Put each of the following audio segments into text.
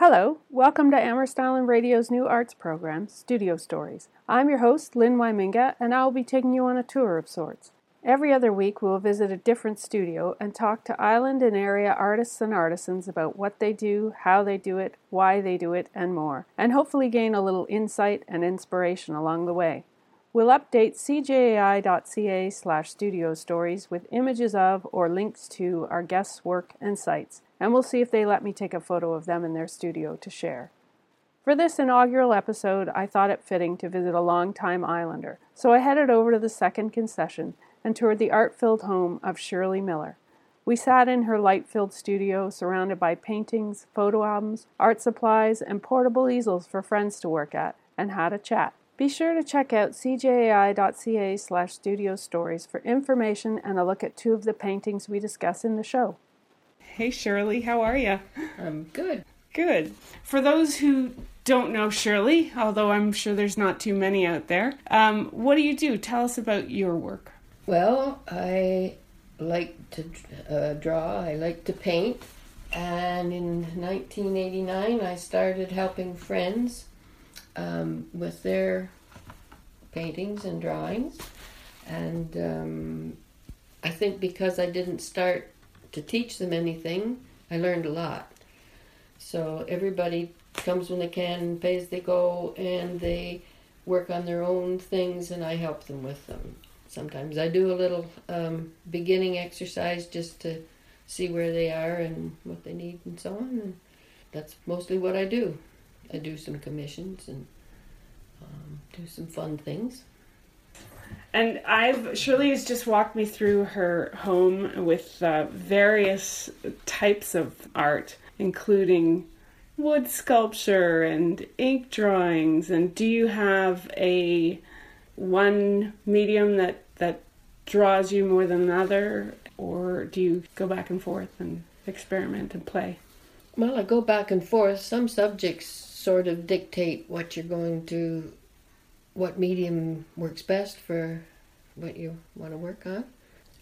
Hello, welcome to Amherst Island Radio's new arts program, Studio Stories. I'm your host, Lynn Wyminga, and I'll be taking you on a tour of sorts. Every other week, we'll visit a different studio and talk to island and area artists and artisans about what they do, how they do it, why they do it, and more, and hopefully gain a little insight and inspiration along the way. We'll update cjai.ca slash studio stories with images of or links to our guests' work and sites and we'll see if they let me take a photo of them in their studio to share. For this inaugural episode, I thought it fitting to visit a longtime islander, so I headed over to the second concession and toured the art filled home of Shirley Miller. We sat in her light filled studio surrounded by paintings, photo albums, art supplies, and portable easels for friends to work at, and had a chat. Be sure to check out cjai.ca slash studio stories for information and a look at two of the paintings we discuss in the show. Hey, Shirley, how are you? I'm good. Good. For those who don't know Shirley, although I'm sure there's not too many out there, um, what do you do? Tell us about your work. Well, I like to uh, draw, I like to paint, and in 1989 I started helping friends um, with their paintings and drawings. And um, I think because I didn't start to teach them anything, I learned a lot. So everybody comes when they can, pays they go, and they work on their own things, and I help them with them. Sometimes I do a little um, beginning exercise just to see where they are and what they need and so on. And that's mostly what I do. I do some commissions and um, do some fun things. And I've Shirley has just walked me through her home with uh, various types of art, including wood sculpture and ink drawings. And do you have a one medium that that draws you more than another, or do you go back and forth and experiment and play? Well, I go back and forth. Some subjects sort of dictate what you're going to what medium works best for what you want to work on.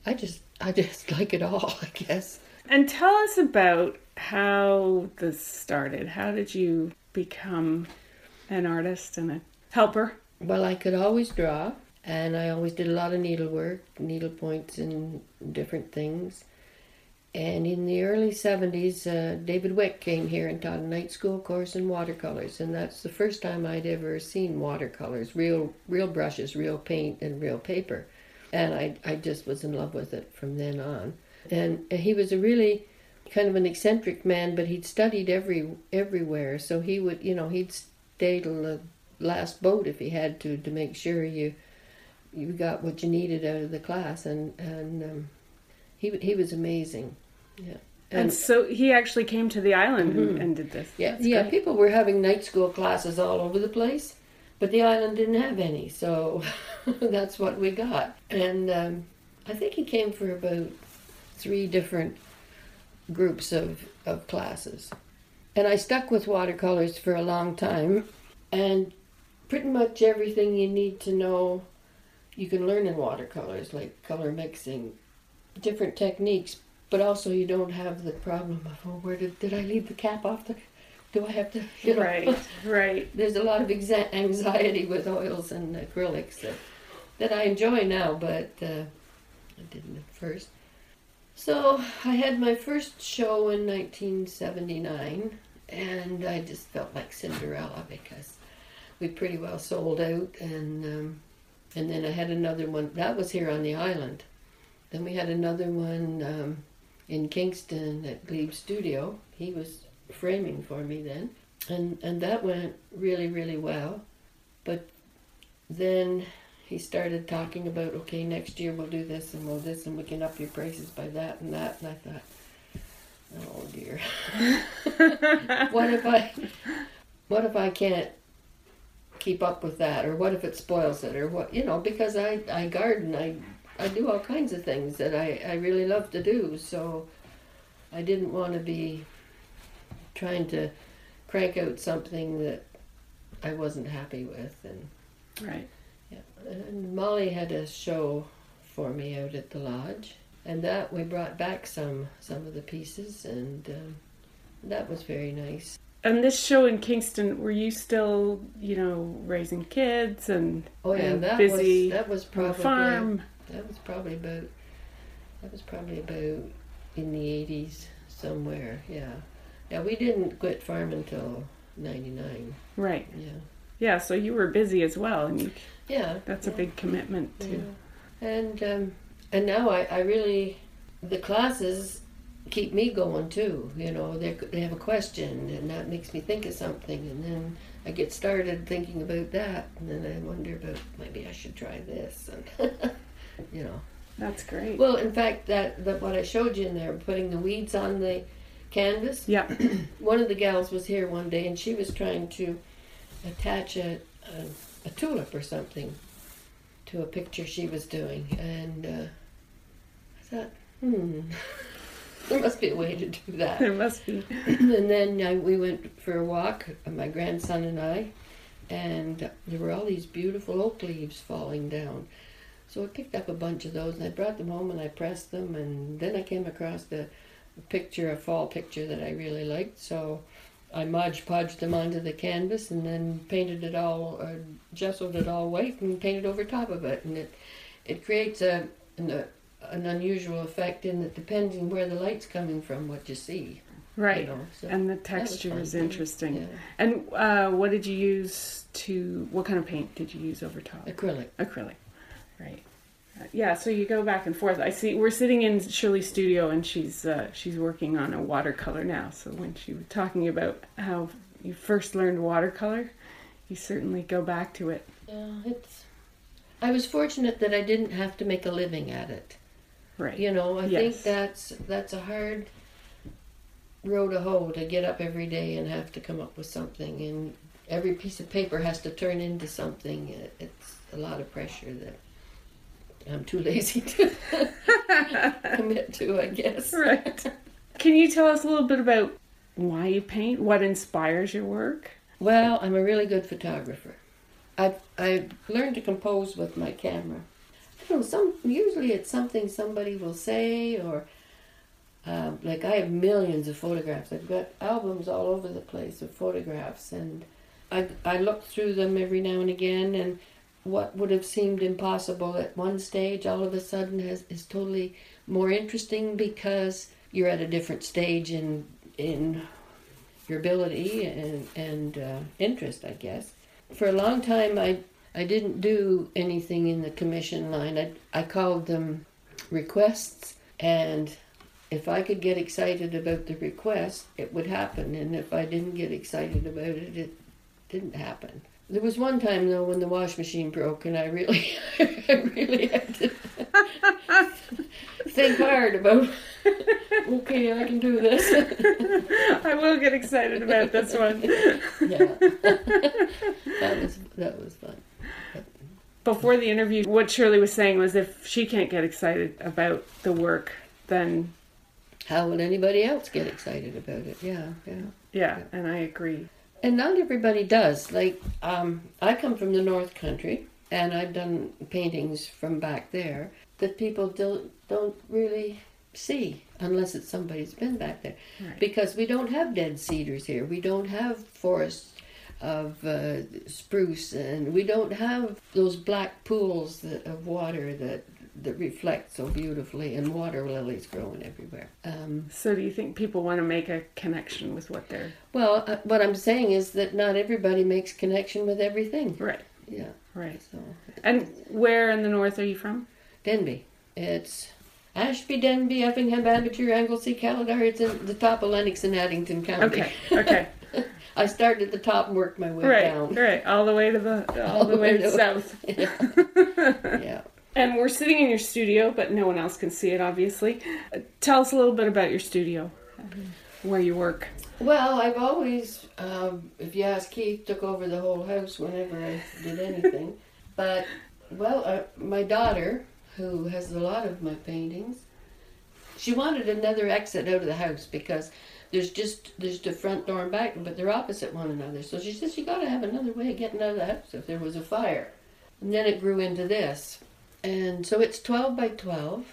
I just I just like it all, I guess. And tell us about how this started. How did you become an artist and a helper? Well, I could always draw, and I always did a lot of needlework, needle points, and different things. And in the early 70s, uh, David Wick came here and taught a night school course in watercolors. And that's the first time I'd ever seen watercolors, real, real brushes, real paint, and real paper. And I, I just was in love with it from then on. And he was a really kind of an eccentric man, but he'd studied every everywhere. So he would, you know, he'd stay till the last boat if he had to to make sure you you got what you needed out of the class. And and um, he he was amazing. Yeah. And, and, so he actually came to the island mm-hmm. and, and, did this. Yeah, That's yeah. Great. People were having night school classes all over the place, but the island didn't have any, so that's what we got. And um, I think he came for about three different groups of, of classes. And I stuck with watercolors for a long time, and pretty much everything you need to know you can learn in watercolors, like color mixing, different techniques, but also you don't have the problem of oh where did, did I leave the cap off the do I have to you know? Right right. There's a lot of exa- anxiety with oils and acrylics that, that I enjoy now but uh, I didn't at first. So I had my first show in 1979 and I just felt like Cinderella because we pretty well sold out and um, and then I had another one that was here on the island. Then we had another one um, in Kingston at Glebe Studio. He was framing for me then, and and that went really really well. But then he started talking about okay, next year we'll do this and we'll this and we can up your prices by that and that, and I thought. Oh dear. what if I what if I can't keep up with that or what if it spoils it or what you know because I I garden I I do all kinds of things that I, I really love to do. So I didn't want to be trying to crank out something that I wasn't happy with. And right. Yeah. And Molly had a show for me out at the lodge, and that we brought back some some of the pieces, and um, that was very nice. And this show in Kingston, were you still, you know, raising kids and, Oh yeah, and that busy was that was on the probably farm? That was probably about that was probably about in the eighties somewhere. Yeah, yeah. We didn't quit farming until ninety nine. Right. Yeah, Yeah. So you were busy as well, and you, yeah. that's a big commitment too. Yeah. And um, and now I, I really the classes keep me going too. You know, they they have a question and that makes me think of something, and then I get started thinking about that, and then I wonder about maybe I should try this, and you know. That's great. Well, in fact, that, that what I showed you in there, putting the weeds on the canvas. yeah. One of the gals was here one day, and she was trying to attach a, a, a tulip or something to a picture she was doing, and uh, I thought, hmm, there must be a way to do that. There must be. and then uh, we went for a walk, uh, my grandson and I, and there were all these beautiful oak leaves falling down. So I picked up a bunch of those and I brought them home and I pressed them, and then I came across the picture, a fall picture that I really liked. So I Mod Podged them onto the canvas and then painted it all, uh, gessoed it all white and painted over top of it, and it it creates a an, an unusual effect in that depending where the light's coming from, what you see. Right. You know, so And the texture is interesting. Yeah. And uh, what did you use to? What kind of paint did you use over top? Acrylic. Acrylic. Right. Uh, yeah. So you go back and forth. I see. We're sitting in Shirley's studio, and she's uh, she's working on a watercolor now. So when she was talking about how you first learned watercolor, you certainly go back to it. Yeah, it's. I was fortunate that I didn't have to make a living at it. Right. You know, I Yes. think that's that's a hard row to hoe to get up every day and have to come up with something, and every piece of paper has to turn into something. It's a lot of pressure that I'm too lazy to commit to, I guess. Right. Can you tell us a little bit about why you paint? What inspires your work? Well, I'm a really good photographer. I've, I've learned to compose with my camera. I don't know, some, usually it's something somebody will say, or um, like I have millions of photographs. I've got albums all over the place of photographs, and I, I look through them every now and again, and what would have seemed impossible at one stage all of a sudden has, is totally more interesting because you're at a different stage in, in your ability and and uh, interest, I guess. For a long time, I I didn't do anything in the commission line. I I called them requests, and if I could get excited about the request, it would happen. And if I didn't get excited about it, it didn't happen. There was one time though when the wash machine broke, and I really, I really had to think hard about. Okay, I can do this. I will get excited about this one. yeah, that was that was fun. Before the interview, what Shirley was saying was if she can't get excited about the work, then How would anybody else get excited about it? Yeah, yeah. yeah, and I agree. And not everybody does. Like, um, I come from the North Country, and I've done paintings from back there that people don't don't really see unless it's somebody's been back there, Right. because we don't have dead cedars here. We don't have forests of uh, spruce, and we don't have those black pools that, of water that that reflect so beautifully, and water lilies growing everywhere. Um, So do you think people want to make a connection with what they're well, uh, what I'm saying is that not everybody makes connection with everything. right? Yeah. Right. So And where in the north are you from? Denbigh. It's Ashby, Denbigh, Effingham, Abinger, Anglesea, Kaladar. It's in the top of Lennox and Addington County. Okay. Okay. I started at the top and worked my way right. down. Right. All the way to the all the way to south. Yeah. yeah. And we're sitting in your studio, but no one else can see it, obviously. Uh, Tell us a little bit about your studio, where you work. Well, I've always, um, if you ask Keith, took over the whole house whenever I did anything. but, well, uh, my daughter, who has a lot of my paintings, she wanted another exit out of the house because there's just there's the front door and back, but they're opposite one another. So she says you got to have another way of getting out of the house if there was a fire. And then it grew into this, and so it's twelve by twelve.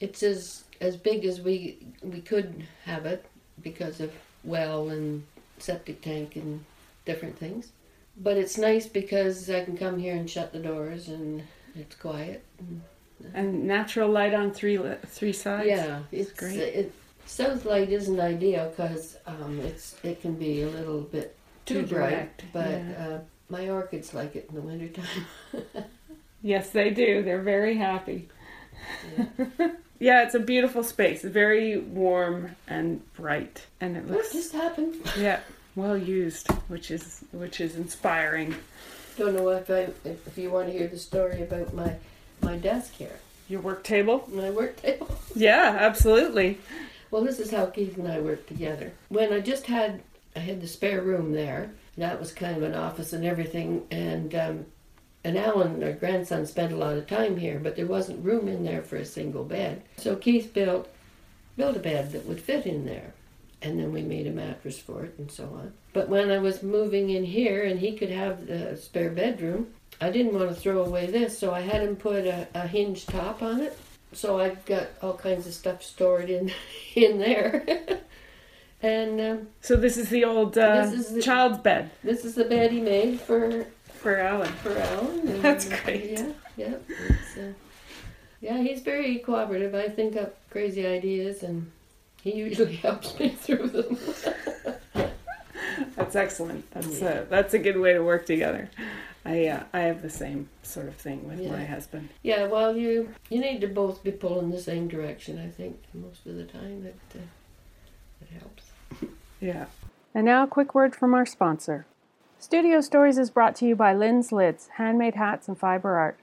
It's as as big as we we could have it because of well and septic tank and different things. But it's nice because I can come here and shut the doors and it's quiet. And, And natural light on three three sides. yeah, it's great. It, south light isn't ideal because um, it's it can be a little bit too, Too bright. direct, But yeah. uh, my orchids like it in the wintertime. Yes, they do. They're very happy. Yeah. Yeah, it's a beautiful space. Very warm and bright, and it looks. what just happened? yeah well used, which is which is inspiring. Don't know if I if you want to hear the story about my my desk here, Your work table. my work table. Yeah, absolutely. Well, this is how Keith and I worked together. When I just had, I had the spare room there. That was kind of an office and everything. And um, and Alan, our grandson, spent a lot of time here, but there wasn't room in there for a single bed. So Keith built built a bed that would fit in there, and then we made a mattress for it and so on. But when I was moving in here, and he could have the spare bedroom, I didn't want to throw away this, so I had him put a, a hinge top on it so I've got all kinds of stuff stored in in there. and um, So this is the old uh, This is the- child's bed this is the bed he made for for Alan. for Alan. and, That's uh, great. Yeah, yeah. Uh, yeah, he's very cooperative. I think up crazy ideas, and he usually helps me through them. That's excellent. That's Yeah. uh, that's a good way to work together. I uh, I have the same sort of thing with Yeah. my husband. yeah, well, you you need to both be pulling the same direction. I think most of the time that uh, it helps. Yeah. And now, a quick word from our sponsor. Studio Stories is brought to you by Lynn's Lids, handmade hats and fiber art.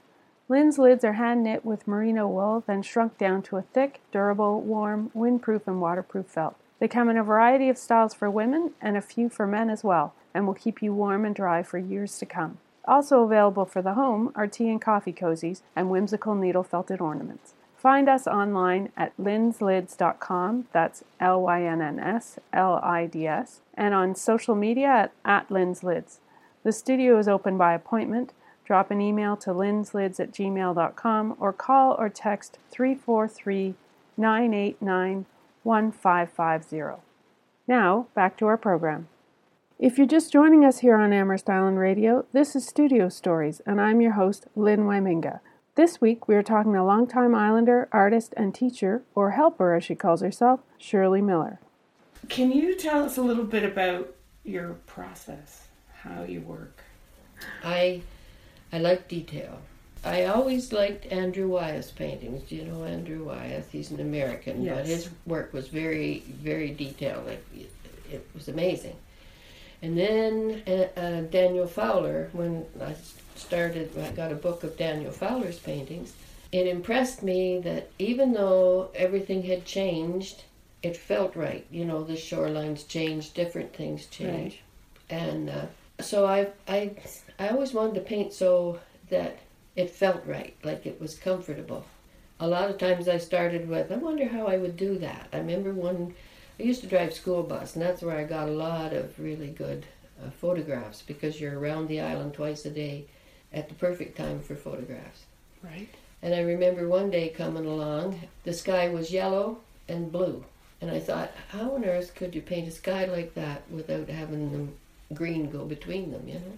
Lynn's lids are hand knit with merino wool, then shrunk down to a thick, durable, warm, windproof, and waterproof felt. They come in a variety of styles for women and a few for men as well, and will keep you warm and dry for years to come. Also available for the home are tea and coffee cozies and whimsical needle felted ornaments. Find us online at lynnslids.com, that's L Y N N S L I D S, and on social media at, at. The studio is open by appointment. Drop an email to lynnslids at gmail.com or call or text 343 989 1550. Now, back to our program. If you're just joining us here on Amherst Island Radio, this is Studio Stories, and I'm your host, Lynn Wyminga. This week, we are talking to a longtime Islander, artist, and teacher, or helper as she calls herself, Shirley Miller. Can you tell us a little bit about your process, how you work? I I like detail. I always liked Andrew Wyeth's paintings. Do you know Andrew Wyeth? He's an American, but Yes. his work was very, very detailed. Like it, it was amazing. And then uh, uh, Daniel Fowler, when I started, I got a book of Daniel Fowler's paintings. It impressed me that even though everything had changed, it felt right. You know, the shorelines change, different things change, and uh, so I, I, I always wanted to paint so that it felt right, like it was comfortable. A lot of times I started with, I wonder how I would do that. I remember one, I used to drive school bus, and that's where I got a lot of really good uh, photographs because you're around the island twice a day at the perfect time for photographs. Right. And I remember one day coming along, the sky was yellow and blue. And I thought, how on earth could you paint a sky like that without having the green go between them, you know?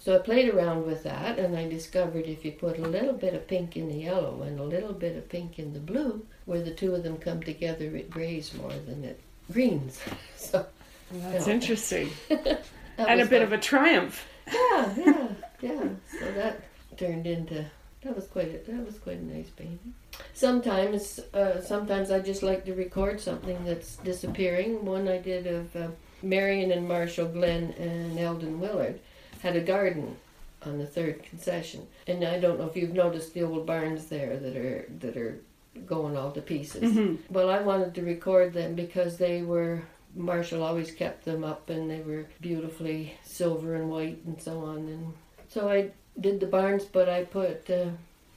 So I played around with that and I discovered if you put a little bit of pink in the yellow and a little bit of pink in the blue, where the two of them come together, it grays more than it greens. So That's Yeah. interesting. that And a bit fun. of a triumph. yeah, yeah, yeah. So that turned into that was quite a, that was quite a nice painting. Sometimes, uh, sometimes I just like to record something that's disappearing. One I did of uh, Marion and Marshall Glenn and Eldon Willard had a garden on the third concession, and I don't know if you've noticed the old barns there that are that are going all to pieces. Mhm. Well, I wanted to record them because they were. Marshall always kept them up, and they were beautifully silver and white and so on. And so I did the barns, but I put uh,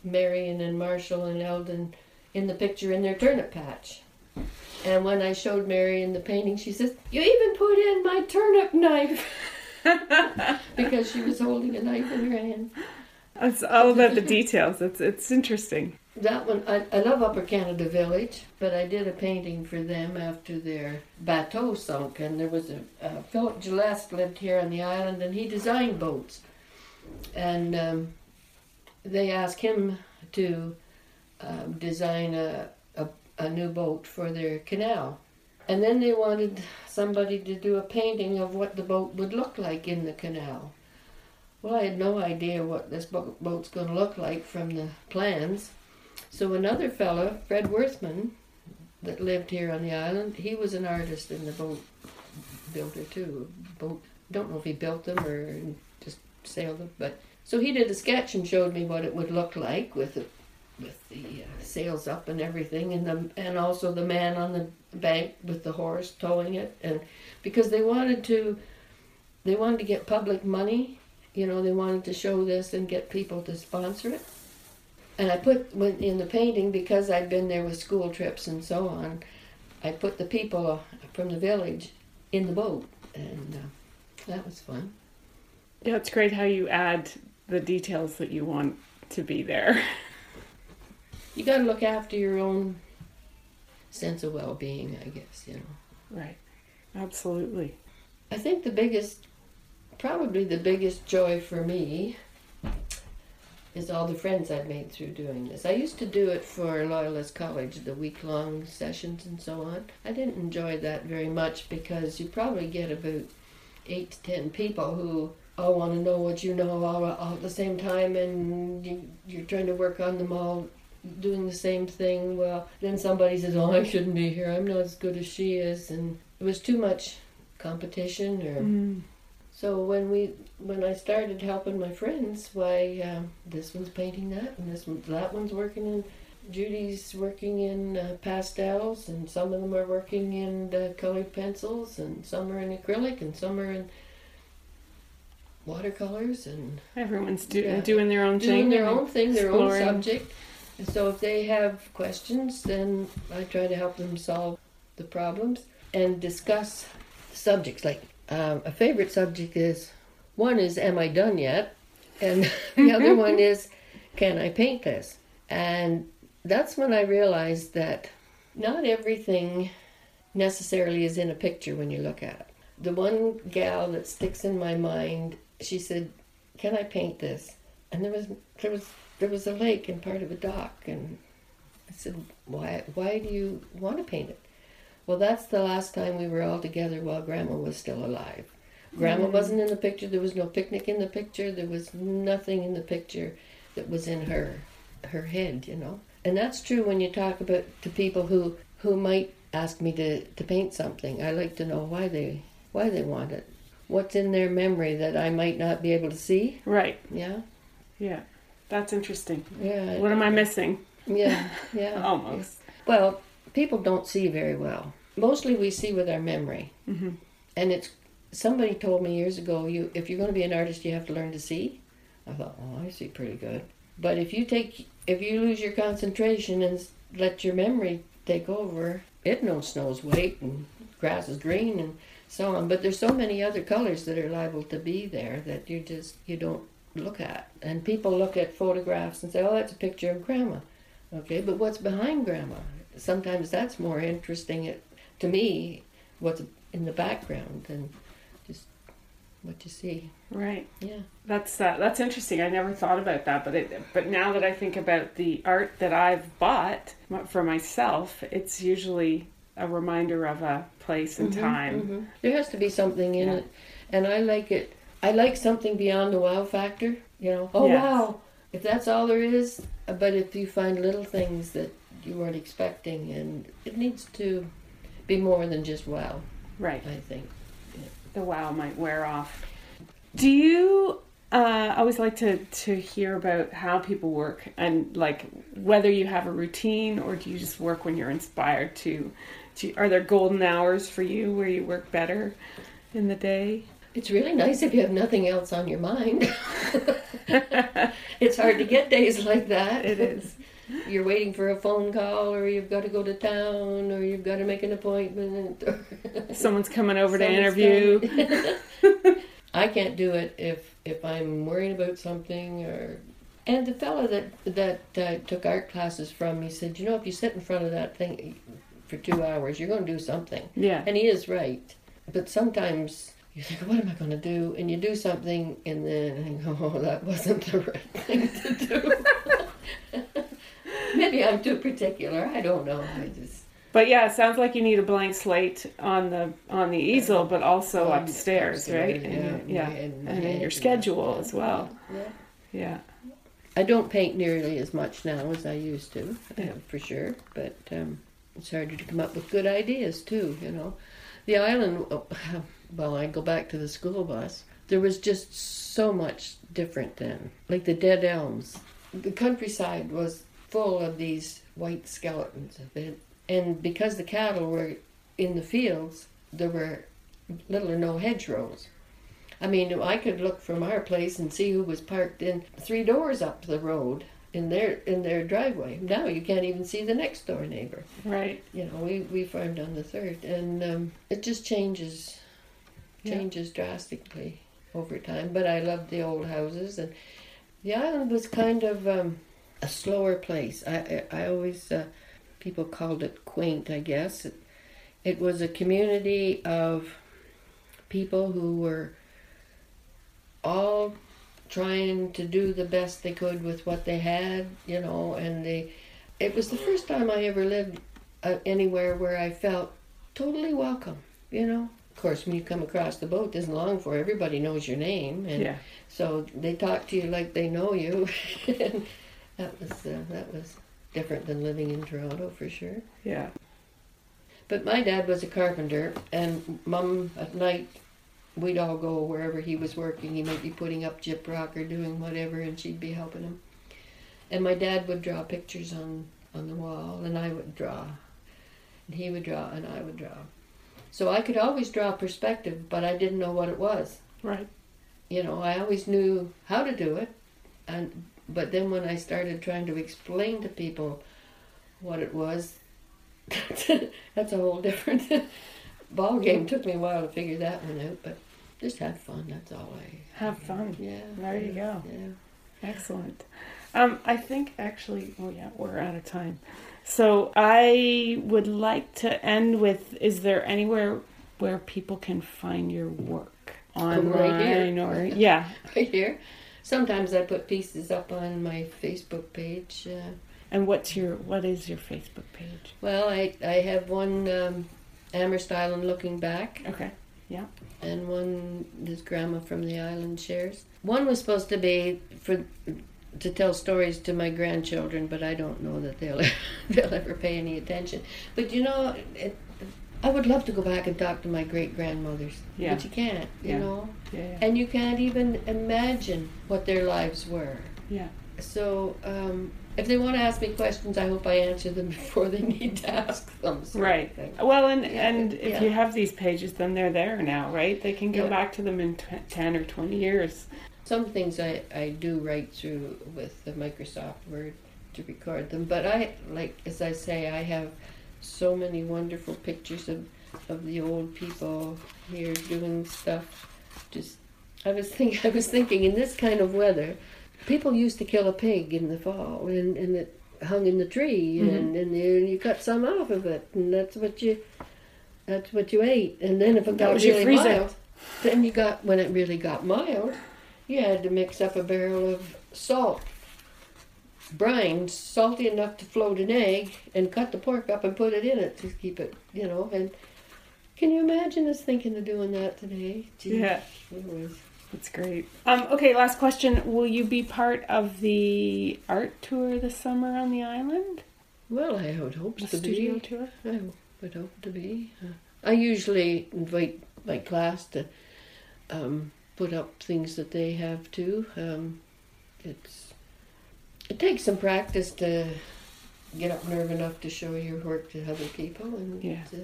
Marion and Marshall and Eldon in the picture in their turnip patch. And when I showed Marion the painting, she says, "You even put in my turnip knife," because she was holding a knife in her hand. It's all about the details. It's it's interesting. that one, I, I love Upper Canada Village, but I did a painting for them after their bateau sunk, and there was a uh, Philip Gillespie lived here on the island, and he designed boats, and um, they asked him to um, design a, a a new boat for their canal, and then they wanted somebody to do a painting of what the boat would look like in the canal. Well, I had no idea what this bo- boat's going to look like from the plans. So another fellow, Fred Worthman, that lived here on the island, he was an artist and the boat builder too. Boat, don't know if he built them or just sailed them, but so he did a sketch and showed me what it would look like with the with the uh, sails up and everything, and the and also the man on the bank with the horse towing it, and because they wanted to, they wanted to get public money, you know, they wanted to show this and get people to sponsor it. And I put in the painting because I'd been there with school trips and so on. I put the people from the village in the boat, and uh, that was fun. Yeah, it's great how you add the details that you want to be there. You got to look after your own sense of well-being, I guess. You know. Right. Absolutely. I think the biggest, probably the biggest joy for me is all the friends I've made through doing this. I used to do it for Loyalist College, the week long sessions and so on. I didn't enjoy that very much because you probably get about eight to ten people who all want to know what you know all, all at the same time and you, you're trying to work on them all doing the same thing. Well, then somebody says, Oh, I shouldn't be here. I'm not as good as she is. And it was too much competition or. Mm. So when we when I started helping my friends, why um, this one's painting that, and this one that one's working in. Judy's working in uh, pastels, and some of them are working in uh, colored pencils, and some are in acrylic, and some are in watercolors, and Everyone's do, Yeah. doing their own thing. doing thing. their own thing, their own subject. And so if they have questions, then I try to help them solve the problems and discuss subjects. Like um, a favorite subject is one is Am I done yet? And the other one is Can I paint this? And that's when I realized that not everything necessarily is in a picture when you look at it. The one gal that sticks in my mind, she said, "Can I paint this?" And there was there was there was a lake and part of a dock, and I said, "Why why do you want to paint it?" Well, that's the last time we were all together while Grandma was still alive. Grandma hmm. wasn't in the picture. There was no picnic in the picture. There was nothing in the picture that was in her her head, you know. And that's true when you talk about to people who who might ask me to, to paint something. I like to know why they why they want it. What's in their memory that I might not be able to see? Right. Yeah. Yeah. That's interesting. Yeah. What am I missing? Yeah. Yeah. Almost. Well, people don't see very well. Mostly we see with our memory. Mhm. And it's somebody told me years ago, you if you're going to be an artist, you have to learn to see. I thought, oh, I see pretty good. But if you take if you lose your concentration and let your memory take over, it knows snow's white and grass is green and so on. But there's so many other colors that are liable to be there that you just you don't look at. And people look at photographs and say, oh, that's a picture of grandma. Okay, but what's behind grandma? Sometimes that's more interesting it, to me, what's in the background than just what you see. Right. Yeah. That's uh, that's interesting. I never thought about that, but it, but now that I think about the art that I've bought for myself, it's usually a reminder of a place and time. Mhm. There has to be something in Yeah. it, and I like it. I like something beyond the wow factor. You know, oh Yes. wow, if that's all there is. uh, But if you find little things that you weren't expecting, and it needs to be more than just wow. Right. I think. The wow might wear off. Do you uh, always like to to hear about how people work and like whether you have a routine or do you just work when you're inspired to? To are there golden hours for you where you work better in the day? It's really nice if you have nothing else on your mind. it's hard to get days like that. It is. You're waiting for a phone call, or you've got to go to town, or you've got to make an appointment. Or Someone's coming over to interview. I can't do it if if I'm worrying about something or And the fellow that that uh, took art classes from me said, you know, if you sit in front of that thing for two hours, you're going to do something. Yeah. And he is right. But sometimes you think, what am I going to do? And you do something, and then I go, oh, that wasn't the right thing to do. Maybe I'm too particular. I don't know. I just But yeah, it sounds like you need a blank slate on the on the easel, but also Um, upstairs, right? upstairs, And, yeah, yeah, head- and in your schedule as well. yeah. Yeah, I don't paint nearly as much now as I used to, uh, Yeah. for sure. But um, it's harder to come up with good ideas too. You know, the island. oh, Well, I go back to the school bus. There was just so much different then, like the dead elms. The countryside was full of these white skeletons of it, and because the cattle were in the fields, there were little or no hedgerows. I mean, I could look from our place and see who was parked in three doors up the road in their in their driveway. Now you can't even see the next door neighbor. right. You know, we we farmed on the third, and um, it just changes Yeah. changes drastically over time. But I loved the old houses, and the island was kind of um, a slower place. I I, I always uh, people called it quaint. I guess it, it was a community of people who were all trying to do the best they could with what they had, you know, and they it was the first time I ever lived uh, anywhere where I felt totally welcome, you know. Of course, when you come across the boat, isn't long for everybody knows your name, and Yeah, so they talk to you like they know you, and that was uh, that was different than living in Toronto for sure. yeah, But my dad was a carpenter, and mum at night, we'd all go wherever he was working. He might be putting up gyprock or doing whatever, and she'd be helping him. And my dad would draw pictures on on the wall, and I would draw, and he would draw, and I would draw. So I could always draw perspective, but I didn't know what it was. right. You know, I always knew how to do it, and but then when I started trying to explain to people what it was, that's a whole different ball game. Took me a while to figure that one out, but just have fun. That's all I. Have fun. Yeah. There you go. Yeah. Excellent. Um, I think actually, oh yeah, we're out of time. So I would like to end with: Is there anywhere where people can find your work online right here. or yeah? Right here. Sometimes I put pieces up on my Facebook page. Uh, And what's your what is your Facebook page? well, I I have one um, Amherst Island looking back. Okay. Yeah. And one this grandma from the island shares. One was supposed to be for to tell stories to my grandchildren, but I don't know that they'll they'll ever pay any attention. But you know, it, I would love to go back and talk to my great grandmothers, Yeah. but you can't, you Yeah. know, Yeah. and you can't even imagine what their lives were. Yeah. So. Um, if they want to ask me questions, I hope I answer them before they need to ask them. sort of Right. thing. Well, and Yeah, and if yeah. you have these pages, then they're there now, right? They can go Yeah. back to them in t- ten or twenty years. Some things I, I do write through with the Microsoft Word to record them, but I like as I say I have so many wonderful pictures of, of the old people here doing stuff. Just I was think I was thinking in this kind of weather, people used to kill a pig in the fall and, and it hung in the tree Mhm. and, and you, you cut some off of it and that's what you that's what you ate and then if it got really mild then you got when it really got mild you had to mix up a barrel of salt brine salty enough to float an egg and cut the pork up and put it in it to keep it you know and can you imagine us thinking of doing that today Gee, Yeah. That's great. Um, okay, last question. Will you be part of the art tour this summer on the island? well i would hope The to studio be tour? I would hope to be. Uh, I usually invite my class to um, put up things that they have too. Um, it's it takes some practice to get up nerve enough to show your work to other people. And Yeah. uh,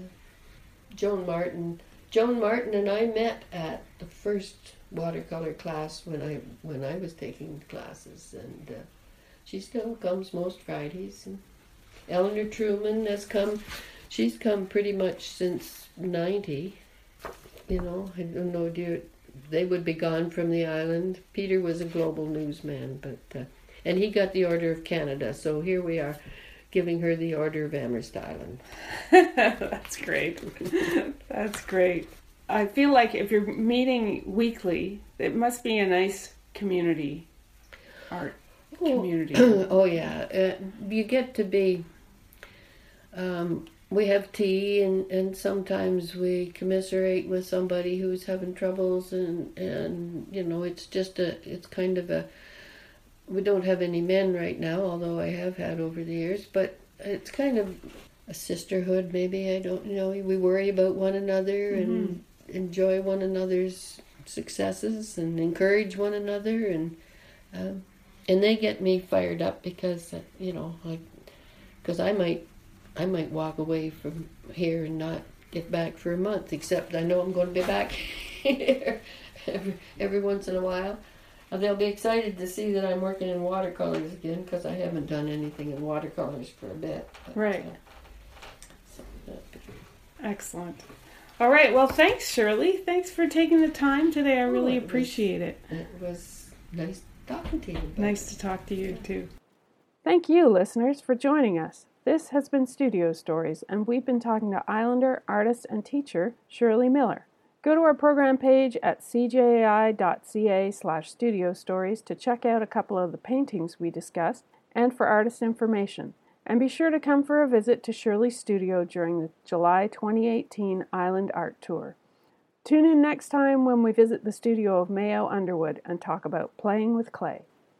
Joan Martin, Joan Martin, and I met at the first watercolor class when I when I was taking classes, and uh, she still comes most Fridays. And Eleanor Trueman has come she's come pretty much since 90 you know i don't know dear they would be gone from the island peter was a global newsman but uh, and he got the Order of Canada. So here we are, giving her the Order of Amherst Island. That's great. That's great. I feel like if you're meeting weekly, it must be a nice community art community. oh yeah, uh, you get to be. Um, we have tea, and, and sometimes we commiserate with somebody who's having troubles, and and you know it's just a it's kind of a. We don't have any men right now, although I have had over the years, but it's kind of a sisterhood. Maybe I don't you know. We worry about one another and mm-hmm. enjoy one another's successes and encourage one another and. Um, and they get me fired up because you know like because I might I might walk away from here and not get back for a month except I know I'm going to be back here every, every once in a while and they'll be excited to see that I'm working in watercolors again because I haven't done anything in watercolors for a bit but, right uh, excellent all right well thanks Shirley thanks for taking the time today I really oh, it appreciate was, it it was nice talking to you. Nice to talk to you too. Thank you, listeners, for joining us. This has been Studio Stories, and we've been talking to Islander, artist, and teacher Shirley Miller. Go to our program page at cjai.ca slash studio stories to check out a couple of the paintings we discussed and for artist information. And be sure to come for a visit to Shirley's studio during the July 2018 Island Art Tour. Tune in next time when we visit the studio of Mayo Underwood and talk about playing with clay.